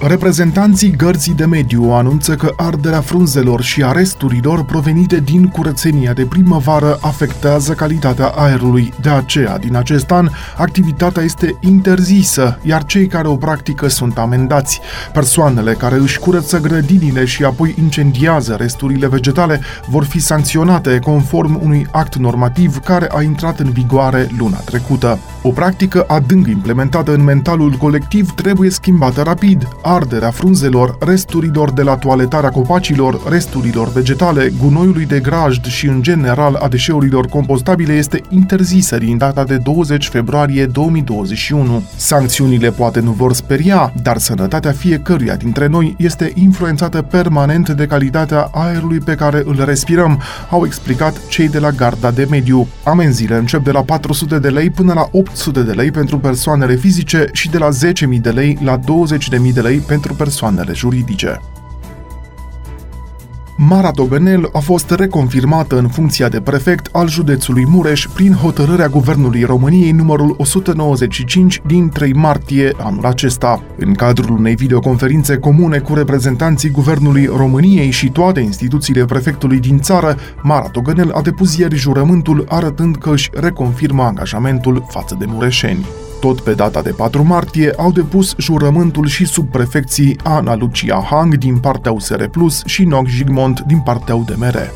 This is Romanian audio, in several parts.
Reprezentanții gărții de mediu anunță că arderea frunzelor și a resturilor provenite din curățenia de primăvară afectează calitatea aerului. De aceea, din acest an, activitatea este interzisă, iar cei care o practică sunt amendați. Persoanele care își curăță grădinile și apoi incendiază resturile vegetale vor fi sancționate conform unui act normativ care a intrat în vigoare luna trecută. O practică adânc implementată în mentalul colectiv trebuie schimbată rapid arderea frunzelor, resturilor de la toaletarea copacilor, resturilor vegetale, gunoiului de grajd și în general a deșeurilor compostabile este interzisă din data de 20 februarie 2021. Sancțiunile poate nu vor speria, dar sănătatea fiecăruia dintre noi este influențată permanent de calitatea aerului pe care îl respirăm, au explicat cei de la Garda de Mediu. Amenziile încep de la 400 de lei până la 800 de lei pentru persoanele fizice și de la 10.000 de lei la 20.000 de lei pentru persoanele juridice. Mara Dobenel a fost reconfirmată în funcția de prefect al județului Mureș prin hotărârea Guvernului României numărul 195 din 3 martie anul acesta. În cadrul unei videoconferințe comune cu reprezentanții Guvernului României și toate instituțiile prefectului din țară, Mara Dobenel a depus ieri jurământul arătând că își reconfirmă angajamentul față de mureșeni. Tot pe data de 4 martie au depus jurământul și subprefecții Ana Lucia Hang din partea USR Plus și Nog Jigmont din partea UDMR.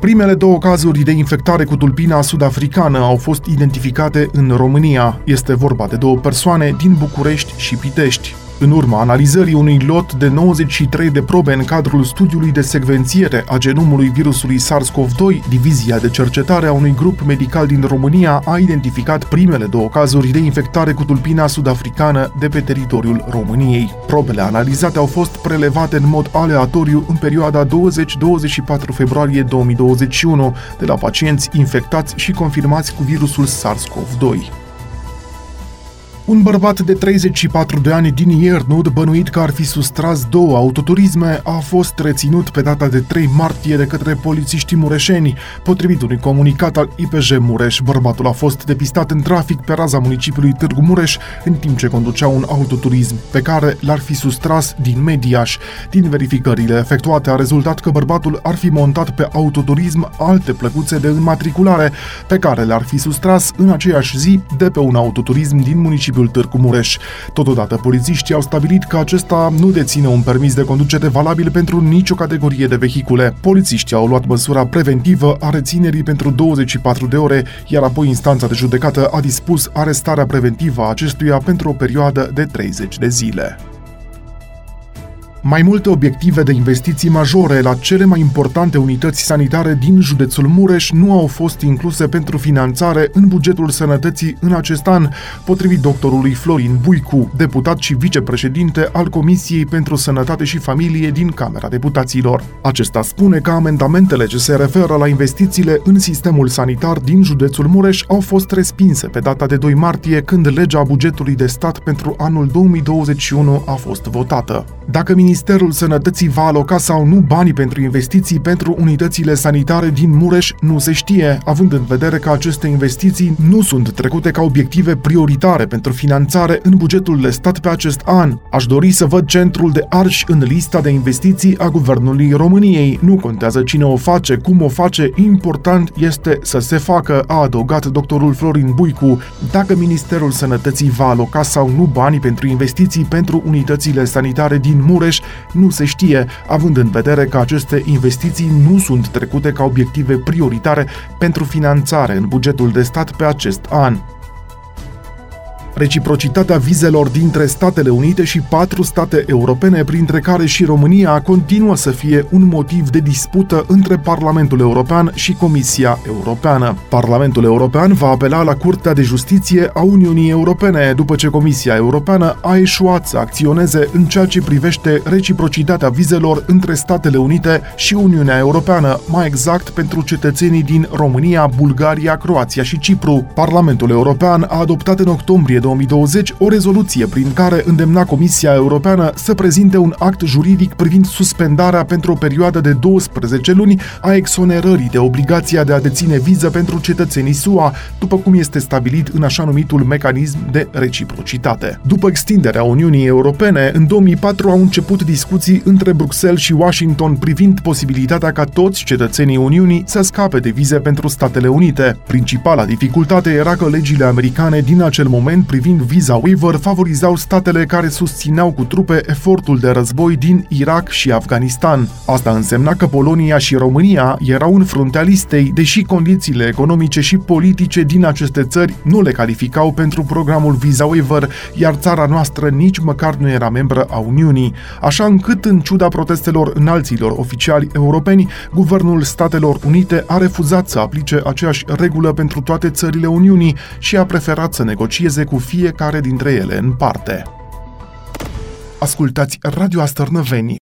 Primele două cazuri de infectare cu tulpina sud-africană au fost identificate în România. Este vorba de două persoane din București și Pitești. În urma analizării unui lot de 93 de probe în cadrul studiului de secvențiere a genomului virusului SARS-CoV-2, divizia de cercetare a unui grup medical din România a identificat primele două cazuri de infectare cu tulpina sud-africană de pe teritoriul României. Probele analizate au fost prelevate în mod aleatoriu în perioada 20-24 februarie 2021 de la pacienți infectați și confirmați cu virusul SARS-CoV-2. Un bărbat de 34 de ani din Iernut, bănuit că ar fi sustras două autoturisme, a fost reținut pe data de 3 martie de către polițiștii mureșeni. Potrivit unui comunicat al IPJ Mureș, bărbatul a fost depistat în trafic pe raza municipiului Târgu Mureș, în timp ce conducea un autoturism, pe care l-ar fi sustras din Mediaș. Din verificările efectuate a rezultat că bărbatul ar fi montat pe autoturism alte plăcuțe de înmatriculare, pe care le-ar fi sustras în aceeași zi de pe un autoturism din municipiul municipiul Târgu Mureș. Totodată, polițiștii au stabilit că acesta nu deține un permis de conducere valabil pentru nicio categorie de vehicule. Polițiștii au luat măsura preventivă a reținerii pentru 24 de ore, iar apoi instanța de judecată a dispus arestarea preventivă a acestuia pentru o perioadă de 30 de zile. Mai multe obiective de investiții majore la cele mai importante unități sanitare din județul Mureș nu au fost incluse pentru finanțare în bugetul sănătății în acest an, potrivit doctorului Florin Buicu, deputat și vicepreședinte al Comisiei pentru Sănătate și Familie din Camera Deputaților. Acesta spune că amendamentele ce se referă la investițiile în sistemul sanitar din județul Mureș au fost respinse pe data de 2 martie, când legea bugetului de stat pentru anul 2021 a fost votată. Dacă Ministerul Sănătății va aloca sau nu banii pentru investiții pentru unitățile sanitare din Mureș nu se știe, având în vedere că aceste investiții nu sunt trecute ca obiective prioritare pentru finanțare în bugetul de stat pe acest an. Aș dori să văd centrul de arși în lista de investiții a Guvernului României. Nu contează cine o face, cum o face, important este să se facă, a adăugat doctorul Florin Buicu. Dacă Ministerul Sănătății va aloca sau nu banii pentru investiții pentru unitățile sanitare din Mureș nu se știe, având în vedere că aceste investiții nu sunt trecute ca obiective prioritare pentru finanțare în bugetul de stat pe acest an reciprocitatea vizelor dintre Statele Unite și patru state europene, printre care și România, continuă să fie un motiv de dispută între Parlamentul European și Comisia Europeană. Parlamentul European va apela la Curtea de Justiție a Uniunii Europene după ce Comisia Europeană a eșuat să acționeze în ceea ce privește reciprocitatea vizelor între Statele Unite și Uniunea Europeană, mai exact pentru cetățenii din România, Bulgaria, Croația și Cipru. Parlamentul European a adoptat în octombrie 2020 o rezoluție prin care îndemna Comisia Europeană să prezinte un act juridic privind suspendarea pentru o perioadă de 12 luni a exonerării de obligația de a deține viză pentru cetățenii SUA, după cum este stabilit în așa numitul mecanism de reciprocitate. După extinderea Uniunii Europene, în 2004 au început discuții între Bruxelles și Washington privind posibilitatea ca toți cetățenii Uniunii să scape de vize pentru Statele Unite. Principala dificultate era că legile americane din acel moment privind visa waiver favorizau statele care susțineau cu trupe efortul de război din Irak și Afganistan. Asta însemna că Polonia și România erau în fruntea listei, deși condițiile economice și politice din aceste țări nu le calificau pentru programul Visa Waiver, iar țara noastră nici măcar nu era membră a Uniunii, așa încât, în ciuda protestelor înalților oficiali europeni, Guvernul Statelor Unite a refuzat să aplice aceeași regulă pentru toate țările Uniunii și a preferat să negocieze cu fiecare dintre ele în parte. Ascultați Radio Astărnăveni,